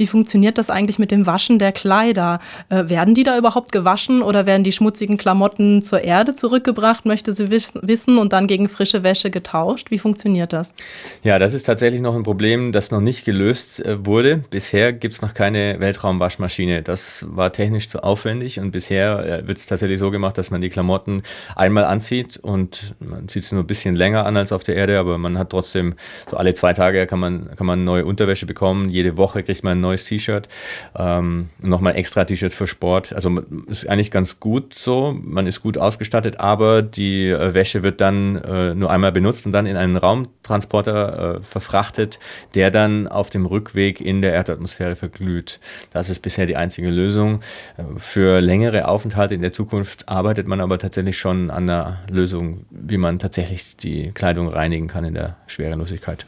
Wie funktioniert das eigentlich mit dem Waschen der Kleider? Äh, werden die da überhaupt gewaschen oder werden die schmutzigen Klamotten zur Erde zurückgebracht, möchte sie wissen, und dann gegen frische Wäsche getauscht? Wie funktioniert das? Ja, das ist tatsächlich noch ein Problem, das noch nicht gelöst äh, wurde. Bisher gibt es noch keine Weltraumwaschmaschine. Das war technisch zu aufwendig und bisher äh, wird es tatsächlich so gemacht, dass man die Klamotten einmal anzieht und man zieht sie nur ein bisschen länger an als auf der Erde, aber man hat trotzdem so alle zwei Tage kann man, kann man neue Unterwäsche bekommen. Jede Woche kriegt man ein neues T-Shirt, ähm, nochmal extra T-Shirts für Sport. Also ist eigentlich ganz gut so. Man ist gut ausgestattet, aber die äh, Wäsche wird dann äh, nur einmal benutzt und dann in einen Raumtransporter äh, verfrachtet, der dann auf dem Rückweg in der Erdatmosphäre verglüht. Das ist bisher die einzige Lösung. Äh, für längere Aufenthalte in der Zukunft arbeitet man aber tatsächlich schon an einer Lösung, wie man tatsächlich die Kleidung reinigen kann in der Schwerelosigkeit.